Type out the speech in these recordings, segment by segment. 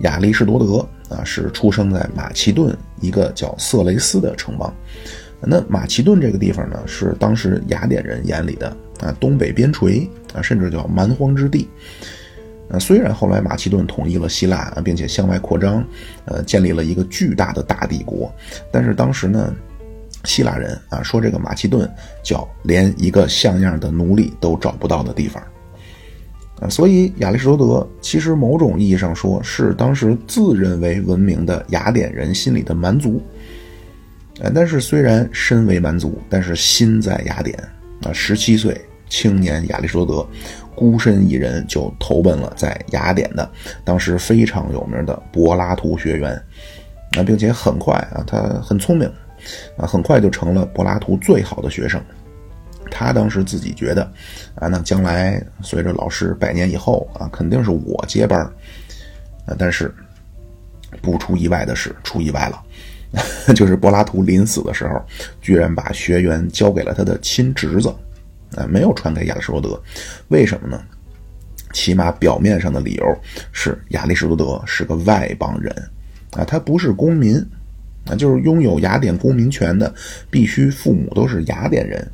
亚里士多德啊是出生在马其顿一个叫色雷斯的城邦。那马其顿这个地方呢，是当时雅典人眼里的啊东北边陲啊，甚至叫蛮荒之地。呃，虽然后来马其顿统一了希腊，并且向外扩张，呃，建立了一个巨大的大帝国，但是当时呢，希腊人啊说这个马其顿叫连一个像样的奴隶都找不到的地方。啊，所以亚里士多德其实某种意义上说是当时自认为文明的雅典人心里的蛮族。呃，但是虽然身为蛮族，但是心在雅典。啊，十七岁青年亚里士多德，孤身一人就投奔了在雅典的当时非常有名的柏拉图学院。啊，并且很快啊，他很聪明，啊，很快就成了柏拉图最好的学生。他当时自己觉得，啊，那将来随着老师百年以后啊，肯定是我接班儿啊，但是不出意外的是，出意外了。就是柏拉图临死的时候，居然把学员交给了他的亲侄子，啊，没有传给亚里士多德。为什么呢？起码表面上的理由是亚里士多德是个外邦人，啊，他不是公民，啊，就是拥有雅典公民权的，必须父母都是雅典人，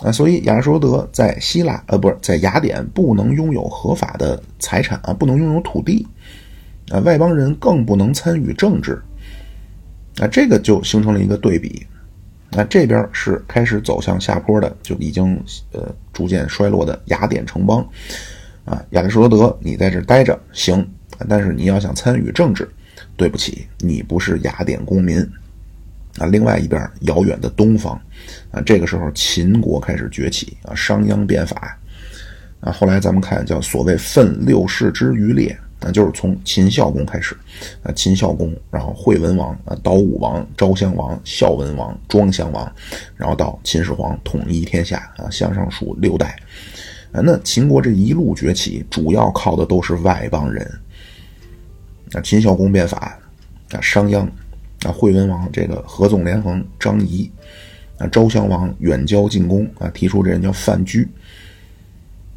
啊，所以亚里士多德在希腊，呃，不是在雅典不能拥有合法的财产啊，不能拥有土地，啊，外邦人更不能参与政治。啊这个就形成了一个对比，那这边是开始走向下坡的，就已经呃逐渐衰落的雅典城邦，啊，亚里士多德，你在这待着行，但是你要想参与政治，对不起，你不是雅典公民，啊，另外一边遥远的东方，啊，这个时候秦国开始崛起，啊，商鞅变法，啊，后来咱们看叫所谓奋六世之余烈。那就是从秦孝公开始，啊，秦孝公，然后惠文王，啊，悼武王，昭襄王，孝文王，庄襄王，然后到秦始皇统一天下，啊，向上数六代，啊，那秦国这一路崛起，主要靠的都是外邦人，啊，秦孝公变法，啊，商鞅，啊，惠文王这个合纵连横，张仪，啊，昭襄王远交近攻，啊，提出这人叫范雎，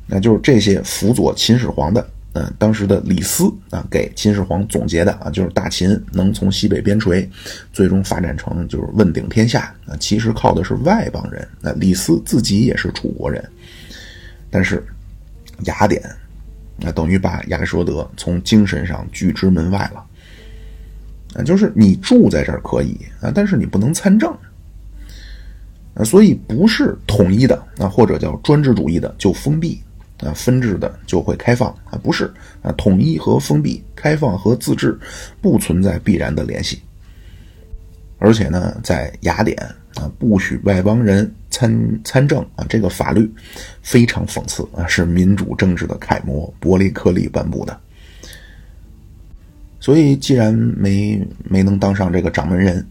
那就是这些辅佐秦始皇的。嗯，当时的李斯啊，给秦始皇总结的啊，就是大秦能从西北边陲最终发展成就是问鼎天下啊，其实靠的是外邦人。那李斯自己也是楚国人，但是雅典那等于把亚里士多德从精神上拒之门外了就是你住在这儿可以啊，但是你不能参政啊，所以不是统一的啊，或者叫专制主义的就封闭。啊，分治的就会开放啊，不是啊，统一和封闭、开放和自治不存在必然的联系。而且呢，在雅典啊，不许外邦人参参政啊，这个法律非常讽刺啊，是民主政治的楷模，伯利克利颁布的。所以，既然没没能当上这个掌门人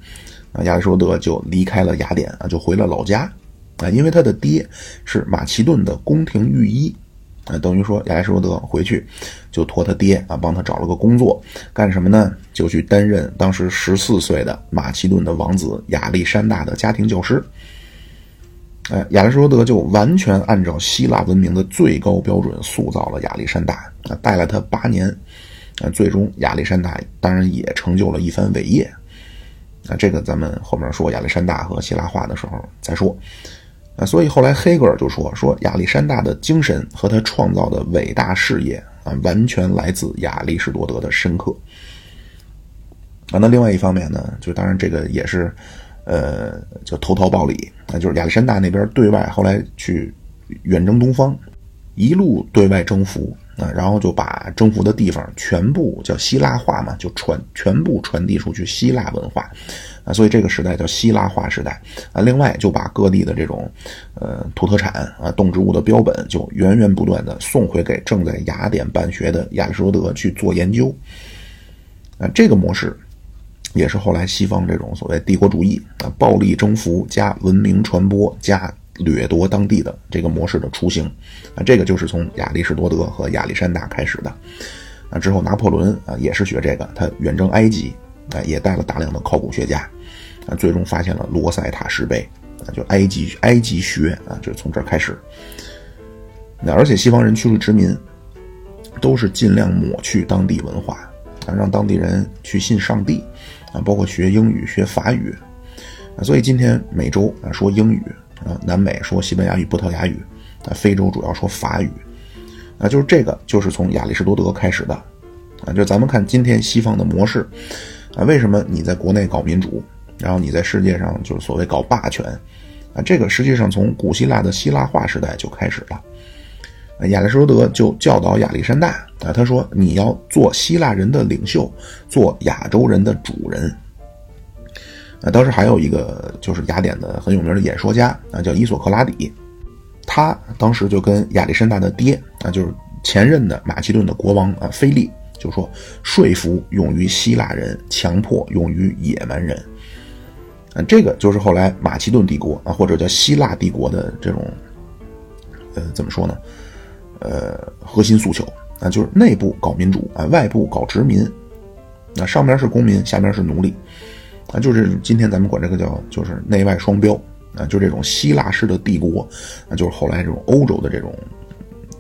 啊，亚里士多德就离开了雅典啊，就回了老家啊，因为他的爹是马其顿的宫廷御医。啊，等于说亚里士多德回去，就托他爹啊帮他找了个工作，干什么呢？就去担任当时十四岁的马其顿的王子亚历山大的家庭教师。哎，亚里士多德就完全按照希腊文明的最高标准塑造了亚历山大啊，带了他八年，啊，最终亚历山大当然也成就了一番伟业。啊，这个咱们后面说亚历山大和希腊化的时候再说。啊，所以后来黑格尔就说说亚历山大的精神和他创造的伟大事业啊，完全来自亚里士多德的深刻。啊，那另外一方面呢，就当然这个也是，呃，就投桃报李啊，就是亚历山大那边对外后来去远征东方，一路对外征服。啊，然后就把征服的地方全部叫希腊化嘛，就传全部传递出去希腊文化，啊，所以这个时代叫希腊化时代啊。另外就把各地的这种呃土特产啊、动植物的标本，就源源不断的送回给正在雅典办学的亚里士多德去做研究。啊，这个模式也是后来西方这种所谓帝国主义啊，暴力征服加文明传播加。掠夺当地的这个模式的雏形，啊，这个就是从亚里士多德和亚历山大开始的，啊，之后拿破仑啊也是学这个，他远征埃及，啊，也带了大量的考古学家，啊，最终发现了罗塞塔石碑，啊，就埃及埃及学啊，就是从这儿开始。那而且西方人去了殖民，都是尽量抹去当地文化，啊，让当地人去信上帝，啊，包括学英语、学法语，啊，所以今天美洲啊说英语，啊，南美说西班牙语、葡萄牙语，啊，非洲主要说法语，啊，就是这个就是从亚里士多德开始的，啊，就咱们看今天西方的模式，啊，为什么你在国内搞民主，然后你在世界上就是所谓搞霸权，啊，这个实际上从古希腊的希腊化时代就开始了。亚里士多德就教导亚历山大啊，他说：“你要做希腊人的领袖，做亚洲人的主人。”啊，当时还有一个就是雅典的很有名的演说家啊，叫伊索克拉底，他当时就跟亚历山大的爹啊，就是前任的马其顿的国王啊菲利，就说：“说服用于希腊人，强迫用于野蛮人。”啊，这个就是后来马其顿帝国啊，或者叫希腊帝国的这种，呃，怎么说呢？呃，核心诉求啊，就是内部搞民主啊，外部搞殖民，那上面是公民，下面是奴隶，啊，就是今天咱们管这个叫就是内外双标啊，就这种希腊式的帝国啊，就是后来这种欧洲的这种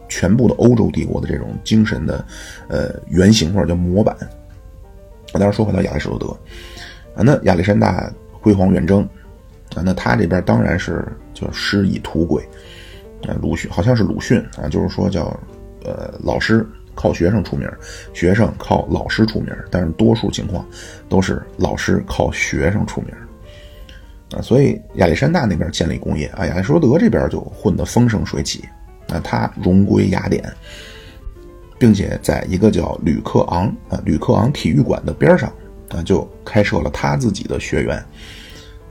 全部的欧洲帝国的这种精神的呃原型或者叫模板。我当时说回到亚里士多德啊，那亚历山大辉煌远征啊，那他这边当然是就师以图贵。啊，鲁迅好像是鲁迅啊，就是说叫，呃，老师靠学生出名，学生靠老师出名，但是多数情况都是老师靠学生出名，啊，所以亚历山大那边建立工业啊，亚里士多德这边就混得风生水起，啊，他荣归雅典，并且在一个叫吕克昂啊吕克昂体育馆的边上啊，就开设了他自己的学员，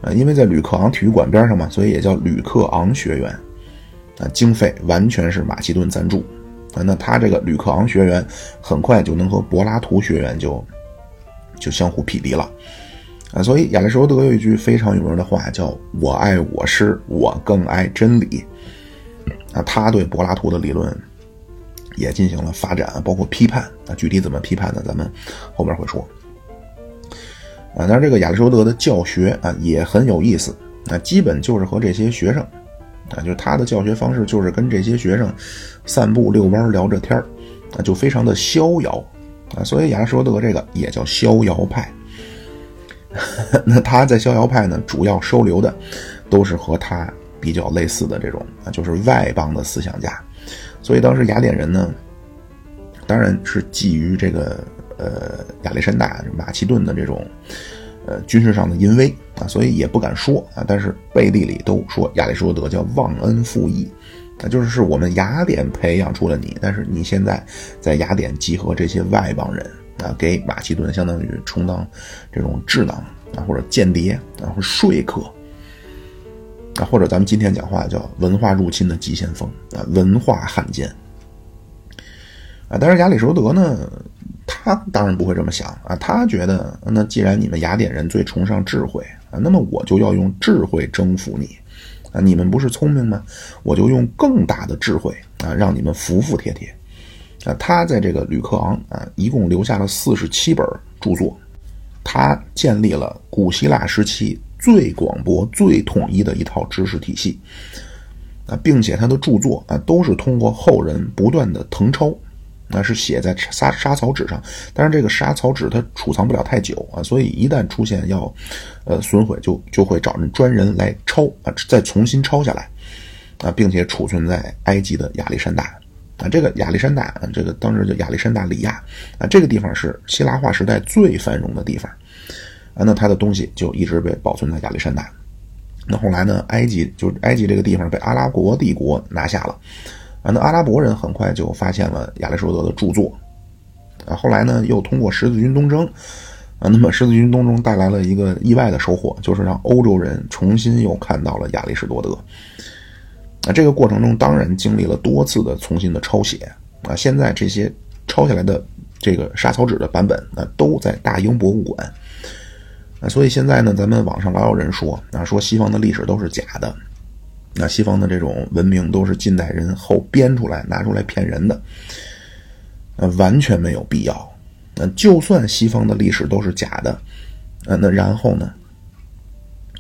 啊，因为在吕克昂体育馆边上嘛，所以也叫吕克昂学员。啊，经费完全是马其顿赞助，那他这个吕克昂学员很快就能和柏拉图学员就就相互匹敌了，啊，所以亚里士多德有一句非常有名的话，叫“我爱我师，我更爱真理”。啊，他对柏拉图的理论也进行了发展，包括批判。啊，具体怎么批判呢？咱们后面会说。啊，但是这个亚里士多德的教学啊也很有意思，啊，基本就是和这些学生。啊，就是他的教学方式，就是跟这些学生散步、遛弯、聊着天啊，就非常的逍遥啊。所以亚里士多德这个也叫逍遥派。那他在逍遥派呢，主要收留的都是和他比较类似的这种啊，就是外邦的思想家。所以当时雅典人呢，当然是基于这个呃亚历山大、马其顿的这种。呃，军事上的淫威啊，所以也不敢说啊。但是背地里都说亚里士多德叫忘恩负义，啊，就是是我们雅典培养出了你，但是你现在在雅典集合这些外邦人啊，给马其顿相当于充当这种智囊啊，或者间谍啊，或说客啊，或者咱们今天讲话叫文化入侵的急先锋啊，文化汉奸啊。但是亚里士多德呢？他当然不会这么想啊，他觉得那既然你们雅典人最崇尚智慧啊，那么我就要用智慧征服你啊！你们不是聪明吗？我就用更大的智慧啊，让你们服服帖帖啊！他在这个吕克昂啊，一共留下了四十七本著作，他建立了古希腊时期最广博、最统一的一套知识体系啊，并且他的著作啊，都是通过后人不断的誊抄。那是写在沙沙草纸上，但是这个沙草纸它储藏不了太久啊，所以一旦出现要，呃损毁，就就会找人专人来抄啊，再重新抄下来，啊，并且储存在埃及的亚历山大啊，这个亚历山大，这个当时叫亚历山大里亚啊，这个地方是希腊化时代最繁荣的地方啊，那他的东西就一直被保存在亚历山大。那后来呢，埃及就埃及这个地方被阿拉伯帝国拿下了。啊，那阿拉伯人很快就发现了亚里士多德的著作，啊，后来呢，又通过十字军东征，啊，那么十字军东征带来了一个意外的收获，就是让欧洲人重新又看到了亚里士多德。啊，这个过程中当然经历了多次的重新的抄写，啊，现在这些抄下来的这个沙草纸的版本，啊，都在大英博物馆。啊，所以现在呢，咱们网上老有人说，啊，说西方的历史都是假的。那西方的这种文明都是近代人后编出来拿出来骗人的，呃，完全没有必要。那就算西方的历史都是假的，呃，那然后呢，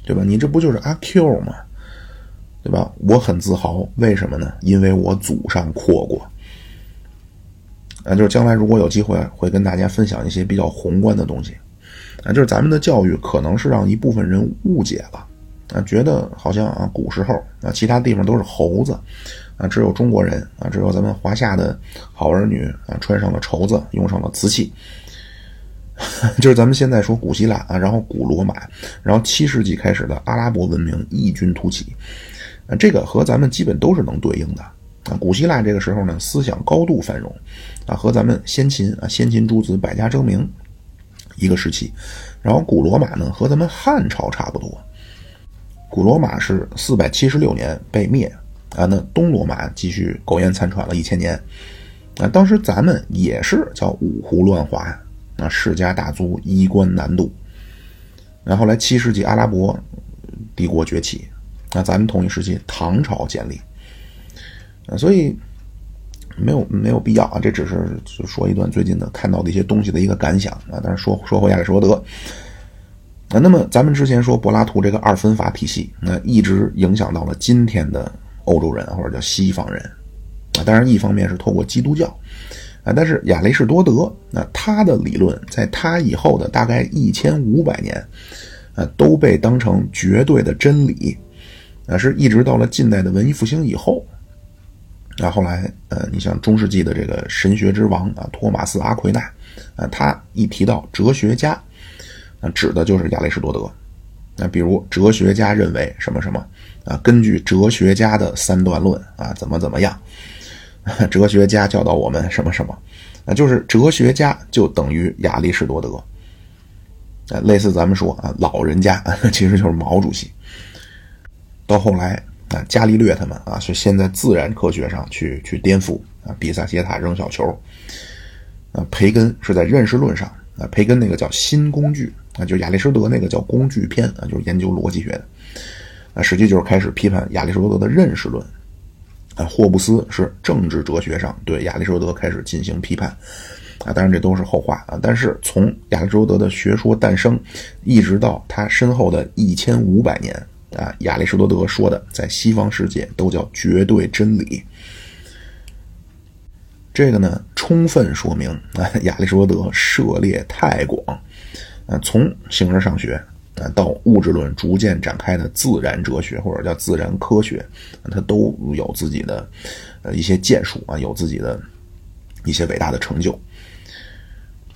对吧？你这不就是阿 Q 吗？对吧？我很自豪，为什么呢？因为我祖上阔过。啊，就是将来如果有机会，会跟大家分享一些比较宏观的东西。啊，就是咱们的教育可能是让一部分人误解了，啊，觉得好像啊古时候啊其他地方都是猴子，啊只有中国人啊只有咱们华夏的好儿女啊穿上了绸子，用上了瓷器。就是咱们现在说古希腊啊，然后古罗马，然后七世纪开始的阿拉伯文明异军突起，啊，这个和咱们基本都是能对应的啊。古希腊这个时候呢，思想高度繁荣，啊，和咱们先秦啊，先秦诸子百家争鸣一个时期。然后古罗马呢，和咱们汉朝差不多。古罗马是四百七十六年被灭啊，那东罗马继续苟延残喘了一千年啊。当时咱们也是叫五胡乱华。啊，世家大族衣冠南渡，然后来七世纪阿拉伯帝国崛起，那咱们同一时期唐朝建立，啊，所以没有没有必要啊，这只是说一段最近的看到的一些东西的一个感想啊。但是说说回亚里士多德，啊，那么咱们之前说柏拉图这个二分法体系，那一直影响到了今天的欧洲人或者叫西方人，啊，当然一方面是透过基督教。啊，但是亚里士多德，那他的理论在他以后的大概一千五百年，啊，都被当成绝对的真理，啊，是一直到了近代的文艺复兴以后，啊，后来，呃，你像中世纪的这个神学之王啊，托马斯阿奎那，啊，他一提到哲学家，啊，指的就是亚里士多德，那比如哲学家认为什么什么，啊，根据哲学家的三段论，啊，怎么怎么样。哲学家教导我们什么什么，啊，就是哲学家就等于亚里士多德，啊，类似咱们说啊，老人家 其实就是毛主席。到后来啊，伽利略他们啊，是先在自然科学上去去颠覆啊，比萨斜塔扔小球，啊，培根是在认识论上啊，培根那个叫新工具啊，就亚里士多德那个叫工具篇啊，就是研究逻辑学的，啊，实际就是开始批判亚里士多德的认识论。啊，霍布斯是政治哲学上对亚里士多德开始进行批判，啊，当然这都是后话啊。但是从亚里士多德的学说诞生，一直到他身后的一千五百年，啊，亚里士多德说的在西方世界都叫绝对真理。这个呢，充分说明啊，亚里士多德涉猎太广，啊，从形而上学。啊，到物质论逐渐展开的自然哲学或者叫自然科学，它都有自己的呃一些建树啊，有自己的一些伟大的成就。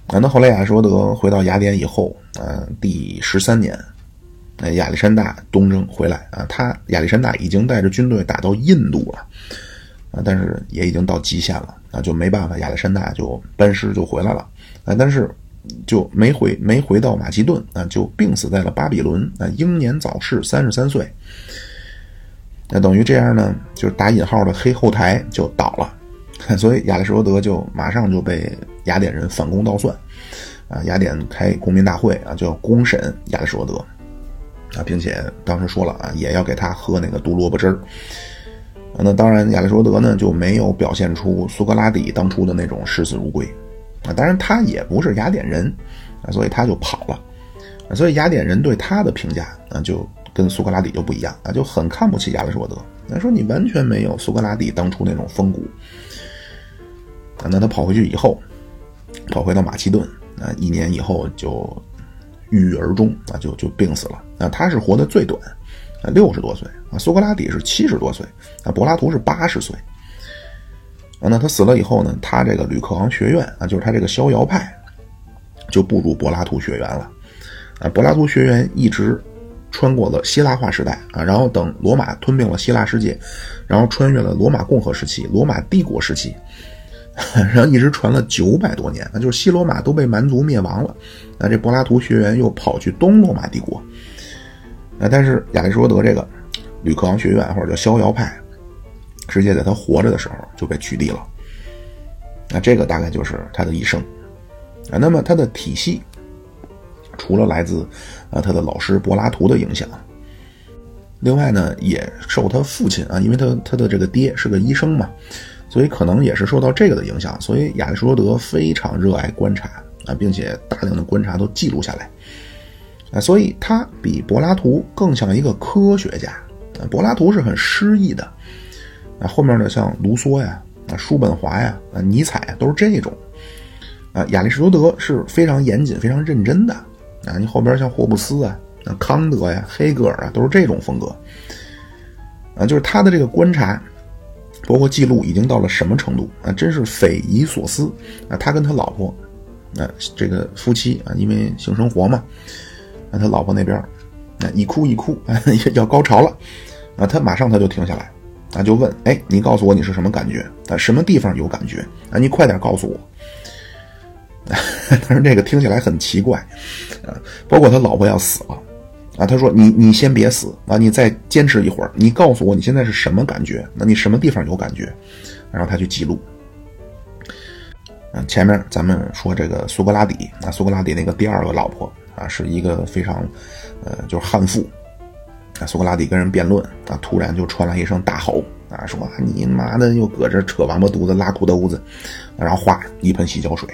啊，那后来亚里士多德回到雅典以后，啊，第十三年，亚历山大东征回来啊，他亚历山大已经带着军队打到印度了，啊，但是也已经到极限了，啊，就没办法，亚历山大就班师就回来了，啊，但是。就没回没回到马其顿啊，就病死在了巴比伦啊，英年早逝，三十三岁。那等于这样呢，就是打引号的黑后台就倒了，所以亚里士多德就马上就被雅典人反攻倒算啊，雅典开公民大会啊，就要公审亚里士多德啊，并且当时说了啊，也要给他喝那个毒萝卜汁儿。那当然，亚里士多德呢就没有表现出苏格拉底当初的那种视死如归。啊，当然他也不是雅典人，啊，所以他就跑了，啊，所以雅典人对他的评价啊，就跟苏格拉底就不一样啊，就很看不起亚里士多德，他说你完全没有苏格拉底当初那种风骨，啊，那他跑回去以后，跑回到马其顿，啊，一年以后就郁郁而终，啊，就就病死了，啊，他是活得最短，啊，六十多岁，啊，苏格拉底是七十多岁，啊，柏拉图是八十岁。啊，那他死了以后呢？他这个吕克昂学院啊，就是他这个逍遥派，就步入柏拉图学院了。啊，柏拉图学院一直穿过了希腊化时代啊，然后等罗马吞并了希腊世界，然后穿越了罗马共和时期、罗马帝国时期，然后一直传了九百多年。那就是西罗马都被蛮族灭亡了，那这柏拉图学院又跑去东罗马帝国。啊，但是亚里士多德这个吕克昂学院或者叫逍遥派。直接在他活着的时候就被取缔了，那这个大概就是他的一生啊。那么他的体系除了来自啊他的老师柏拉图的影响，另外呢也受他父亲啊，因为他他的这个爹是个医生嘛，所以可能也是受到这个的影响。所以亚里士多德非常热爱观察啊，并且大量的观察都记录下来啊，所以他比柏拉图更像一个科学家。柏拉图是很诗意的。啊，后面的像卢梭呀，啊，叔本华呀，啊，尼采啊，都是这种。啊，亚里士多德是非常严谨、非常认真的。啊，你后边像霍布斯啊、啊康德呀、黑格尔啊，都是这种风格。啊，就是他的这个观察，包括记录，已经到了什么程度啊？真是匪夷所思啊！他跟他老婆，啊，这个夫妻啊，因为性生活嘛，啊，他老婆那边，啊，一哭一哭，啊 要高潮了，啊，他马上他就停下来，啊，就问，哎，你告诉我你是什么感觉？啊，什么地方有感觉？啊，你快点告诉我。但是这个听起来很奇怪，啊，包括他老婆要死了，啊，他说你你先别死啊，你再坚持一会儿，你告诉我你现在是什么感觉？那你什么地方有感觉？然后他去记录。嗯，前面咱们说这个苏格拉底，啊，苏格拉底那个第二个老婆啊，是一个非常，呃，就是悍妇。苏格拉底跟人辩论，啊，突然就传来一声大吼，啊，说你妈的又搁这扯王八犊子拉裤兜子，然后哗一盆洗脚水。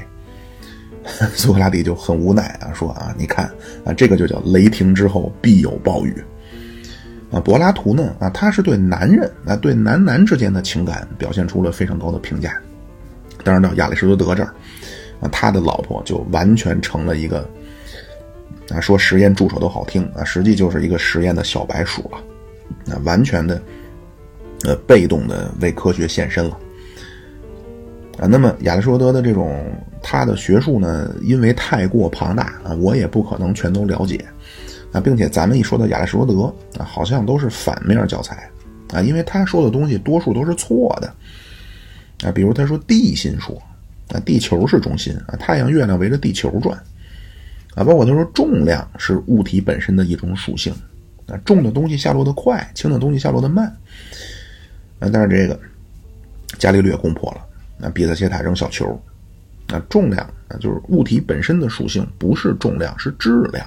苏格拉底就很无奈啊，说啊，你看啊，这个就叫雷霆之后必有暴雨。啊，柏拉图呢啊，他是对男人啊，对男男之间的情感表现出了非常高的评价。当然到亚里士多德这儿，啊，他的老婆就完全成了一个啊，说实验助手都好听啊，实际就是一个实验的小白鼠了，啊，完全的呃被动的为科学献身了。啊，那么亚里士多德的这种他的学术呢，因为太过庞大啊，我也不可能全都了解。啊，并且咱们一说到亚里士多德啊，好像都是反面教材。啊，因为他说的东西多数都是错的。啊，比如他说地心说啊，地球是中心啊，太阳、月亮围着地球转啊，包括他说重量是物体本身的一种属性啊，重的东西下落的快，轻的东西下落的慢啊，但是这个伽利略攻破了。那比萨斜塔扔小球，那重量啊，就是物体本身的属性，不是重量，是质量。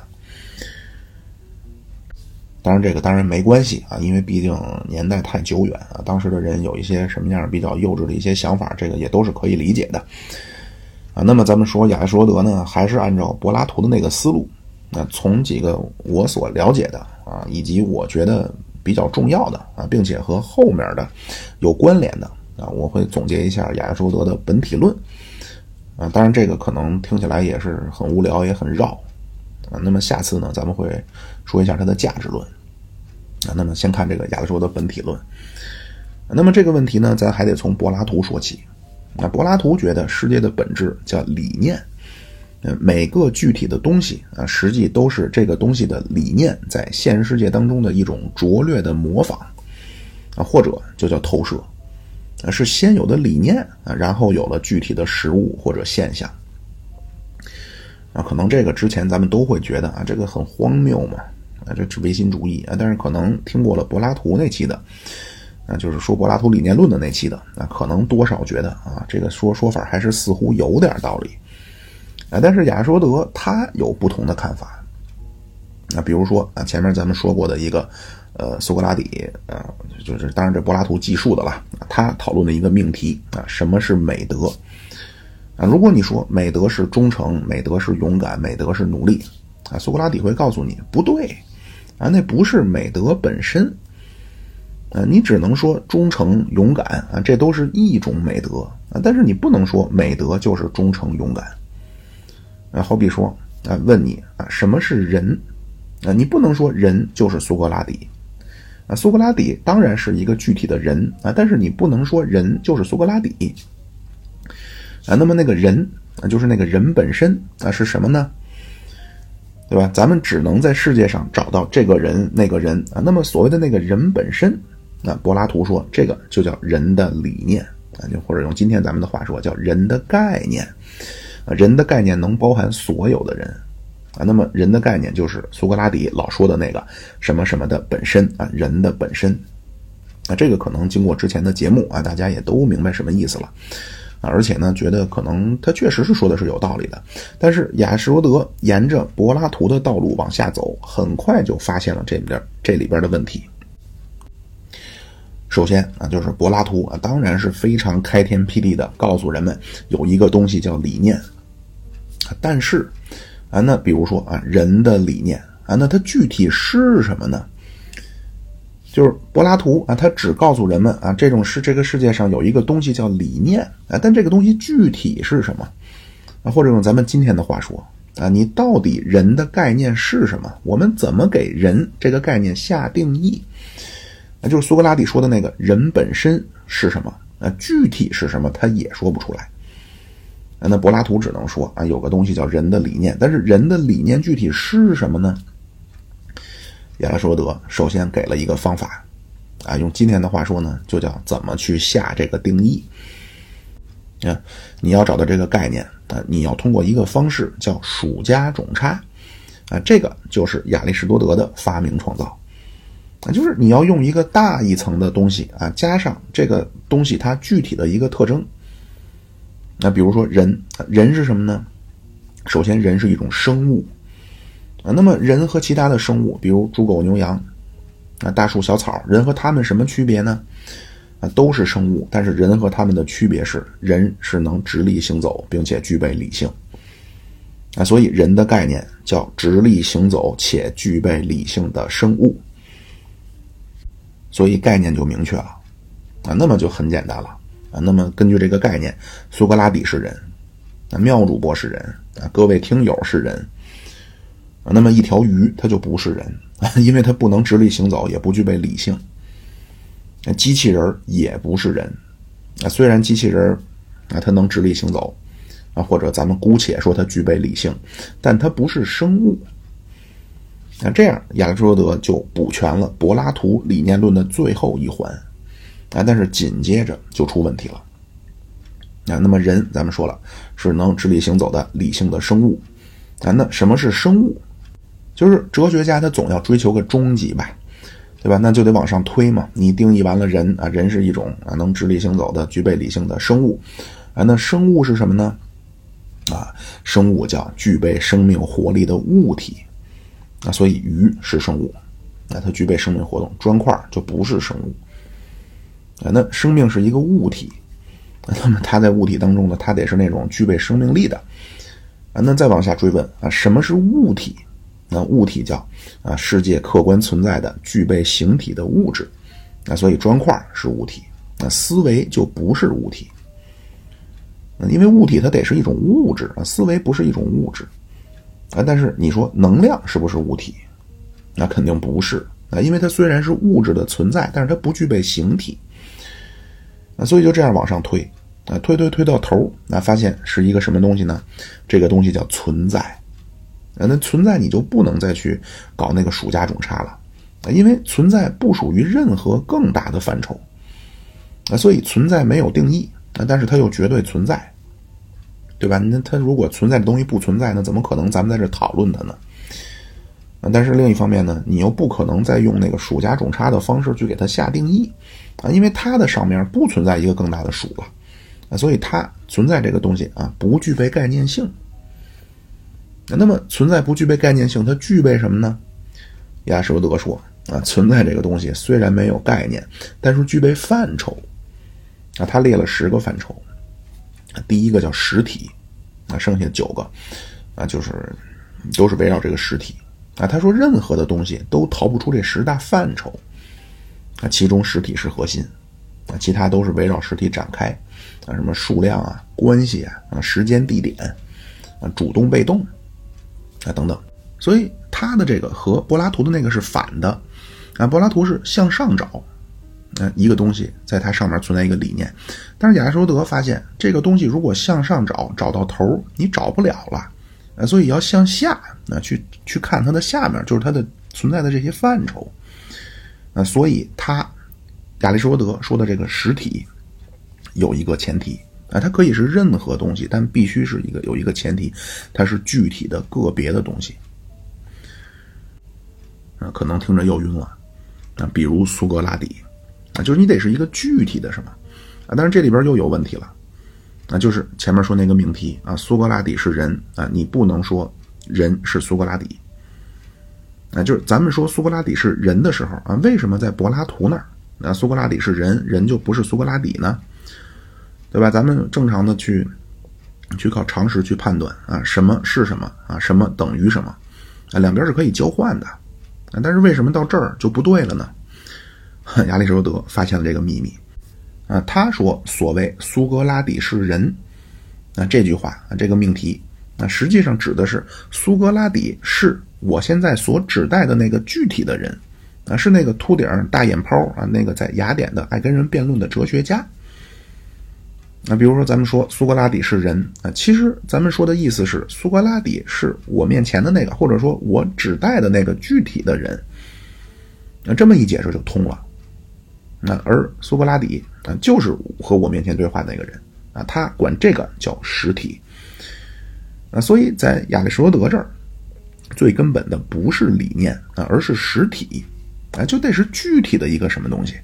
当然，这个当然没关系啊，因为毕竟年代太久远啊，当时的人有一些什么样比较幼稚的一些想法，这个也都是可以理解的那么咱们说亚里士多德呢，还是按照柏拉图的那个思路，那从几个我所了解的啊，以及我觉得比较重要的啊，并且和后面的有关联的。啊，我会总结一下亚里士多德的本体论，啊，当然这个可能听起来也是很无聊，也很绕，啊，那么下次呢，咱们会说一下它的价值论，啊，那么先看这个亚里士多德本体论，那么这个问题呢，咱还得从柏拉图说起，啊，柏拉图觉得世界的本质叫理念，呃，每个具体的东西啊，实际都是这个东西的理念在现实世界当中的一种拙劣的模仿，啊，或者就叫投射。啊，是先有的理念啊，然后有了具体的实物或者现象啊，可能这个之前咱们都会觉得啊，这个很荒谬嘛，啊，这是唯心主义啊，但是可能听过了柏拉图那期的，啊，就是说柏拉图理念论的那期的啊，可能多少觉得啊，这个说说法还是似乎有点道理啊，但是亚里士多德他有不同的看法，那比如说啊，前面咱们说过的一个。呃，苏格拉底，呃，就是当然这柏拉图记述的了。他讨论的一个命题啊，什么是美德？啊，如果你说美德是忠诚，美德是勇敢，美德是努力，啊，苏格拉底会告诉你不对，啊，那不是美德本身，啊，你只能说忠诚、勇敢啊，这都是一种美德啊，但是你不能说美德就是忠诚、勇敢。啊，好比说啊，问你啊，什么是人？啊，你不能说人就是苏格拉底。啊，苏格拉底当然是一个具体的人啊，但是你不能说人就是苏格拉底啊。那么那个人啊，就是那个人本身啊，是什么呢？对吧？咱们只能在世界上找到这个人、那个人啊。那么所谓的那个人本身，那柏拉图说这个就叫人的理念啊，就或者用今天咱们的话说叫人的概念啊。人的概念能包含所有的人。啊，那么人的概念就是苏格拉底老说的那个什么什么的本身啊，人的本身。啊，这个可能经过之前的节目啊，大家也都明白什么意思了啊，而且呢，觉得可能他确实是说的是有道理的。但是亚里士多德沿着柏拉图的道路往下走，很快就发现了这边这里边的问题。首先啊，就是柏拉图啊，当然是非常开天辟地的告诉人们有一个东西叫理念，但是。啊，那比如说啊，人的理念啊，那它具体是什么呢？就是柏拉图啊，他只告诉人们啊，这种是这个世界上有一个东西叫理念啊，但这个东西具体是什么啊？或者用咱们今天的话说啊，你到底人的概念是什么？我们怎么给人这个概念下定义？啊，就是苏格拉底说的那个人本身是什么啊？具体是什么？他也说不出来。那柏拉图只能说啊，有个东西叫人的理念，但是人的理念具体是什么呢？亚里士多德首先给了一个方法，啊，用今天的话说呢，就叫怎么去下这个定义。啊，你要找到这个概念啊，你要通过一个方式叫数加种差，啊，这个就是亚里士多德的发明创造，啊就是你要用一个大一层的东西啊，加上这个东西它具体的一个特征。那比如说人，人是什么呢？首先，人是一种生物。啊，那么人和其他的生物，比如猪狗牛羊，啊，大树小草，人和他们什么区别呢？啊，都是生物，但是人和他们的区别是，人是能直立行走，并且具备理性。啊，所以人的概念叫直立行走且具备理性的生物。所以概念就明确了，啊，那么就很简单了，啊，那么根据这个概念，苏格拉底是人，啊，妙主播是人，啊，各位听友是人。啊那么一条鱼它就不是人，因为它不能直立行走，也不具备理性。机器人也不是人，啊，虽然机器人啊它能直立行走，啊或者咱们姑且说它具备理性，但它不是生物。那这样亚里士多德就补全了柏拉图理念论的最后一环，啊，但是紧接着就出问题了。啊，那么人咱们说了是能直立行走的理性的生物，啊，那什么是生物？就是哲学家他总要追求个终极吧，对吧？那就得往上推嘛。你定义完了人啊，人是一种啊能直立行走的、具备理性的生物，啊，那生物是什么呢？啊，生物叫具备生命活力的物体，啊，所以鱼是生物，那它具备生命活动，砖块就不是生物，啊，那生命是一个物体，那么它在物体当中呢，它得是那种具备生命力的，啊，那再往下追问啊，什么是物体？那物体叫啊，世界客观存在的具备形体的物质，啊，所以砖块是物体，那思维就不是物体，因为物体它得是一种物质啊，思维不是一种物质，啊，但是你说能量是不是物体？那肯定不是啊，因为它虽然是物质的存在，但是它不具备形体，啊，所以就这样往上推，啊，推推推到头，那发现是一个什么东西呢？这个东西叫存在啊。那存在你就不能再去搞那个属加种差了啊，因为存在不属于任何更大的范畴，啊，所以存在没有定义，啊，但是它又绝对存在，对吧？那它如果存在的东西不存在，那怎么可能咱们在这讨论它呢？但是另一方面呢，你又不可能再用那个数加种差的方式去给它下定义，啊，因为它的上面不存在一个更大的数了，啊，所以它存在这个东西啊，不具备概念性。那么存在不具备概念性，它具备什么呢？亚里士多德说啊，存在这个东西虽然没有概念，但是具备范畴啊。他列了十个范畴，第一个叫实体啊，剩下九个啊，就是都是围绕这个实体啊。他说任何的东西都逃不出这十大范畴啊，其中实体是核心啊，其他都是围绕实体展开啊，什么数量啊、关系啊、啊时间地点啊、主动被动。啊，等等，所以他的这个和柏拉图的那个是反的，啊，柏拉图是向上找，啊，一个东西在它上面存在一个理念，但是亚里士多德发现这个东西如果向上找，找到头你找不了了，呃，所以要向下，啊，去去看它的下面，就是它的存在的这些范畴，啊，所以他亚里士多德说的这个实体有一个前提。啊，它可以是任何东西，但必须是一个有一个前提，它是具体的个别的东西。啊，可能听着又晕了。啊，比如苏格拉底，就是你得是一个具体的什么，啊，但是这里边又有问题了。啊，就是前面说那个命题啊，苏格拉底是人啊，你不能说人是苏格拉底。啊，就是咱们说苏格拉底是人的时候啊，为什么在柏拉图那儿，啊，苏格拉底是人，人就不是苏格拉底呢？对吧？咱们正常的去，去靠常识去判断啊，什么是什么啊，什么等于什么，啊，两边是可以交换的，啊，但是为什么到这儿就不对了呢？亚里士多德发现了这个秘密。啊，他说所谓苏格拉底是人，啊这句话啊这个命题，那实际上指的是苏格拉底是我现在所指代的那个具体的人，啊是那个秃顶大眼泡啊那个在雅典的爱跟人辩论的哲学家。那比如说咱们说苏格拉底是人啊，其实咱们说的意思是苏格拉底是我面前的那个，或者说我指代的那个具体的人。那这么一解释就通了。那而苏格拉底啊，就是和我面前对话的那个人啊，他管这个叫实体。啊，所以在亚里士多德这儿，最根本的不是理念啊，而是实体啊，就得是具体的一个什么东西。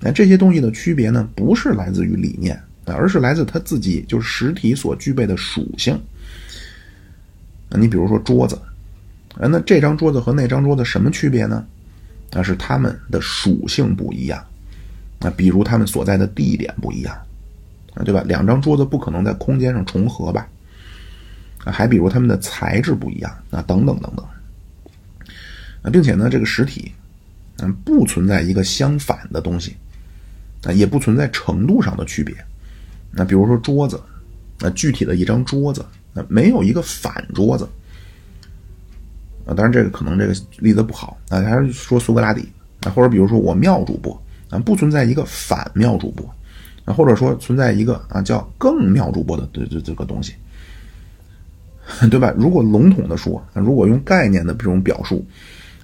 那这些东西的区别呢，不是来自于理念啊，而是来自他自己就是实体所具备的属性。啊，你比如说桌子啊，那这张桌子和那张桌子什么区别呢？那是它们的属性不一样。啊，比如他们所在的地点不一样，啊，对吧？两张桌子不可能在空间上重合吧？啊，还比如他们的材质不一样，啊，等等等等。啊，并且呢，这个实体，嗯，不存在一个相反的东西，啊，也不存在程度上的区别。那比如说桌子，那具体的一张桌子，那没有一个反桌子。啊，当然这个可能这个例子不好，啊，还是说苏格拉底，啊，或者比如说我妙主播。啊，不存在一个反妙主播，啊，或者说存在一个啊叫更妙主播的这这这个东西，对吧？如果笼统的说，如果用概念的这种表述，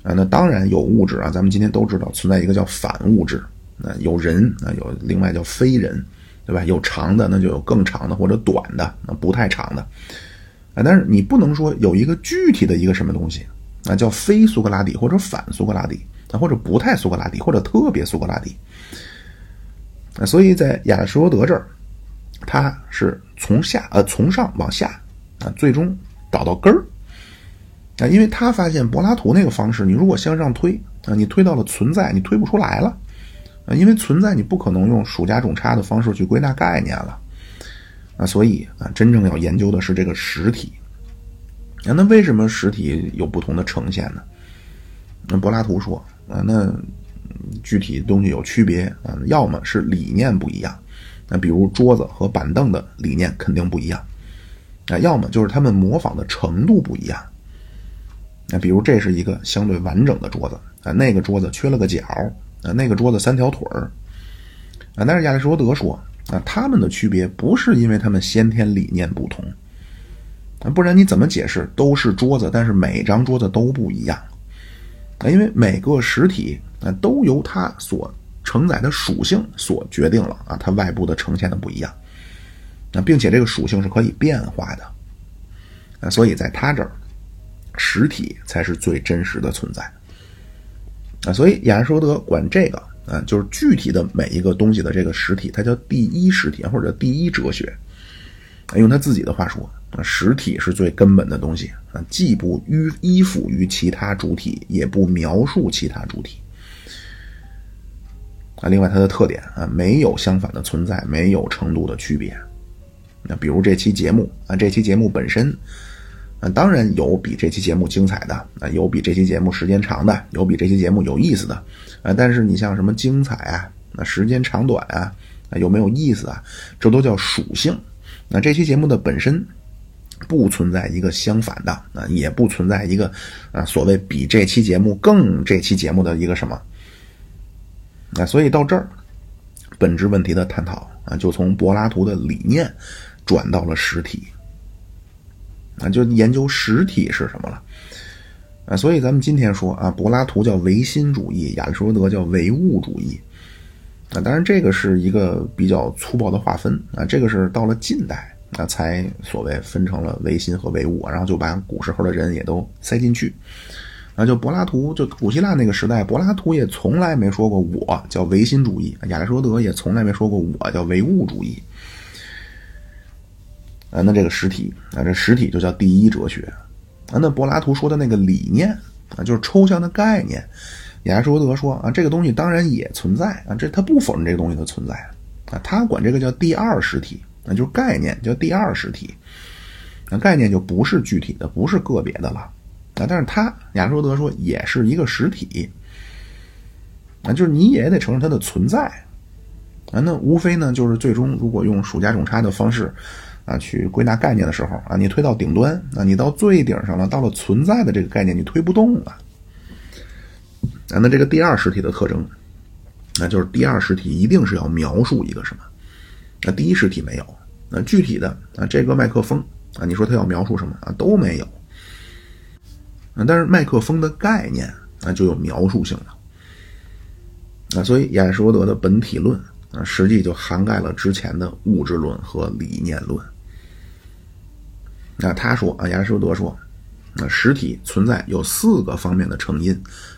啊，那当然有物质啊，咱们今天都知道存在一个叫反物质，啊，有人啊，有另外叫非人，对吧？有长的，那就有更长的或者短的，那不太长的，啊，但是你不能说有一个具体的一个什么东西，啊，叫非苏格拉底或者反苏格拉底。或者不太苏格拉底，或者特别苏格拉底，所以在亚里士多德这儿，他是从下呃从上往下啊，最终找到根儿啊，因为他发现柏拉图那个方式，你如果向上推啊，你推到了存在，你推不出来了啊，因为存在你不可能用数加种差的方式去归纳概念了啊，所以啊，真正要研究的是这个实体啊，那为什么实体有不同的呈现呢？那柏拉图说。啊，那具体东西有区别啊，要么是理念不一样，那比如桌子和板凳的理念肯定不一样，啊，要么就是他们模仿的程度不一样，那比如这是一个相对完整的桌子啊，那个桌子缺了个角啊，那个桌子三条腿儿啊，但是亚里士多德说啊，他们的区别不是因为他们先天理念不同啊，不然你怎么解释都是桌子，但是每张桌子都不一样？啊，因为每个实体啊都由它所承载的属性所决定了啊，它外部的呈现的不一样，啊，并且这个属性是可以变化的，啊，所以在它这儿，实体才是最真实的存在，啊，所以亚里士多德管这个啊，就是具体的每一个东西的这个实体，它叫第一实体或者第一哲学，用他自己的话说。实体是最根本的东西啊，既不依依附于其他主体，也不描述其他主体啊。另外，它的特点啊，没有相反的存在，没有程度的区别。那比如这期节目啊，这期节目本身啊，当然有比这期节目精彩的啊，有比这期节目时间长的，有比这期节目有意思的啊。但是你像什么精彩啊，那时间长短啊啊，有没有意思啊，这都叫属性。那这期节目的本身。不存在一个相反的啊，也不存在一个啊所谓比这期节目更这期节目的一个什么啊，所以到这儿，本质问题的探讨啊，就从柏拉图的理念转到了实体啊，就研究实体是什么了啊。所以咱们今天说啊，柏拉图叫唯心主义，亚里士多德叫唯物主义啊。当然，这个是一个比较粗暴的划分啊，这个是到了近代。那，才所谓分成了唯心和唯物，然后就把古时候的人也都塞进去。啊，就柏拉图，就古希腊那个时代，柏拉图也从来没说过我叫唯心主义，亚里士多德也从来没说过我叫唯物主义。啊，那这个实体啊，这实体就叫第一哲学。啊，那柏拉图说的那个理念啊，就是抽象的概念。亚里士多德说啊，这个东西当然也存在啊，这他不否认这个东西的存在啊，他管这个叫第二实体。那就是概念，叫第二实体。那概念就不是具体的，不是个别的了。啊，但是它亚里士多德说也是一个实体。啊，就是你也得承认它的存在啊。那无非呢，就是最终如果用数加总差的方式啊去归纳概念的时候啊，你推到顶端啊，你到最顶上了，到了存在的这个概念，你推不动了。啊，那这个第二实体的特征，那就是第二实体一定是要描述一个什么？那第一实体没有。那具体的啊，这个麦克风啊，你说它要描述什么啊？都没有。啊，但是麦克风的概念啊就有描述性了。啊，所以亚里士多德的本体论啊，实际就涵盖了之前的物质论和理念论。那他说啊，亚里士多德说，那实体存在有四个方面的成因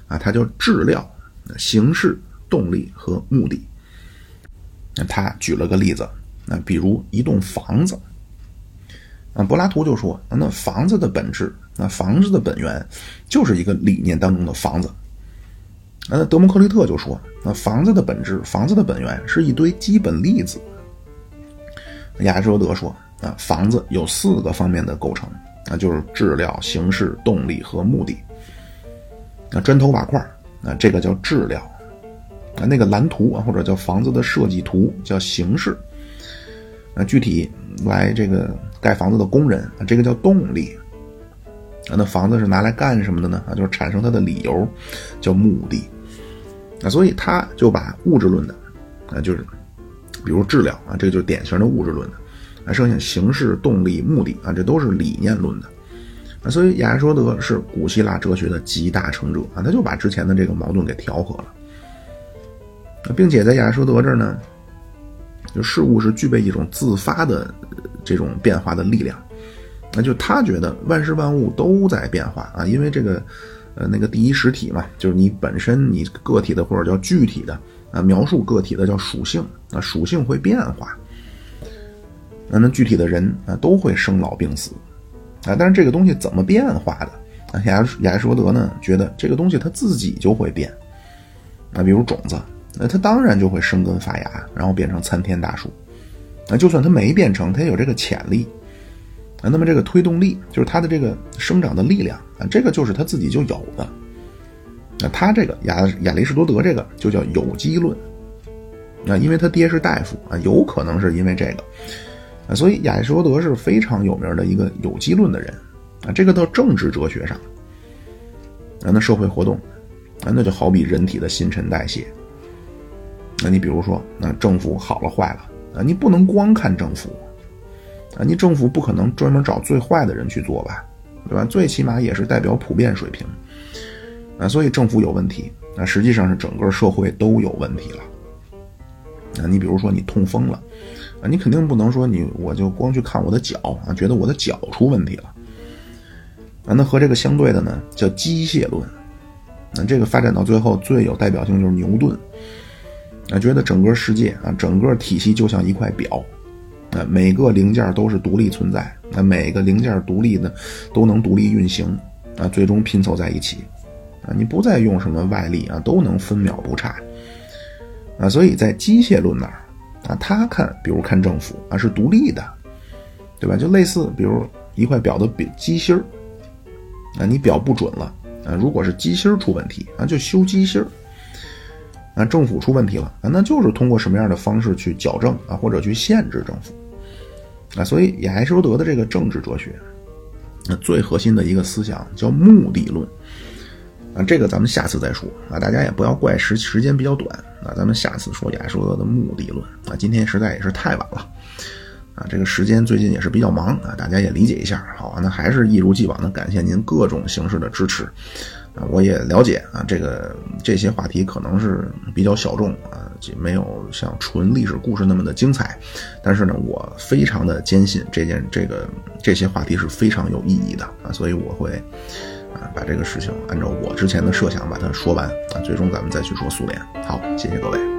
啊，它叫质料、形式、动力和目的。他举了个例子。那比如一栋房子，啊，柏拉图就说，那房子的本质，那房子的本源，就是一个理念当中的房子。那德谟克利特就说，那房子的本质，房子的本源是一堆基本粒子。亚里士多德说，啊，房子有四个方面的构成，那就是质料、形式、动力和目的。那砖头瓦块，啊，这个叫质料；啊那个蓝图啊，或者叫房子的设计图，叫形式。啊具体来这个盖房子的工人啊，这个叫动力啊。那房子是拿来干什么的呢？啊，就是产生它的理由，叫目的。啊，所以他就把物质论的啊，就是比如质量啊，这个就是典型的物质论的。啊，剩下形式、动力、目的啊，这都是理念论的。啊，所以亚里士多德是古希腊哲学的集大成者啊，他就把之前的这个矛盾给调和了。并且在亚里士多德这儿呢。就事物是具备一种自发的这种变化的力量，那就他觉得万事万物都在变化啊，因为这个呃那个第一实体嘛，就是你本身你个体的或者叫具体的啊，描述个体的叫属性啊，属性会变化，那那具体的人啊都会生老病死啊，但是这个东西怎么变化的啊？亚亚里士多德呢觉得这个东西它自己就会变啊，比如种子。那它当然就会生根发芽，然后变成参天大树。那就算它没变成，它也有这个潜力。那么这个推动力就是它的这个生长的力量啊，这个就是它自己就有的。那他这个亚亚里士多德这个就叫有机论啊，因为他爹是大夫啊，有可能是因为这个啊，所以亚里士多德是非常有名的一个有机论的人啊。这个到政治哲学上啊，那社会活动啊，那就好比人体的新陈代谢。那你比如说，那政府好了坏了啊，你不能光看政府啊，你政府不可能专门找最坏的人去做吧，对吧？最起码也是代表普遍水平啊，所以政府有问题，那实际上是整个社会都有问题了啊。你比如说你痛风了啊，你肯定不能说你我就光去看我的脚啊，觉得我的脚出问题了啊。那和这个相对的呢，叫机械论，那这个发展到最后最有代表性就是牛顿。啊，觉得整个世界啊，整个体系就像一块表，啊，每个零件都是独立存在，那每个零件独立的都能独立运行，啊，最终拼凑在一起，啊，你不再用什么外力啊，都能分秒不差，啊，所以在机械论那儿，啊，他看，比如看政府啊，是独立的，对吧？就类似，比如一块表的表机芯儿，啊，你表不准了，啊，如果是机芯出问题，啊，就修机芯儿。那政府出问题了啊，那就是通过什么样的方式去矫正啊，或者去限制政府啊？所以亚里士多德的这个政治哲学，那最核心的一个思想叫目的论啊。这个咱们下次再说啊，大家也不要怪时时间比较短啊，咱们下次说亚里士多德的目的论啊。今天实在也是太晚了啊，这个时间最近也是比较忙啊，大家也理解一下好。那还是一如既往的感谢您各种形式的支持。我也了解啊，这个这些话题可能是比较小众啊，没有像纯历史故事那么的精彩。但是呢，我非常的坚信这件这个这些话题是非常有意义的啊，所以我会啊把这个事情按照我之前的设想把它说完啊，最终咱们再去说苏联。好，谢谢各位。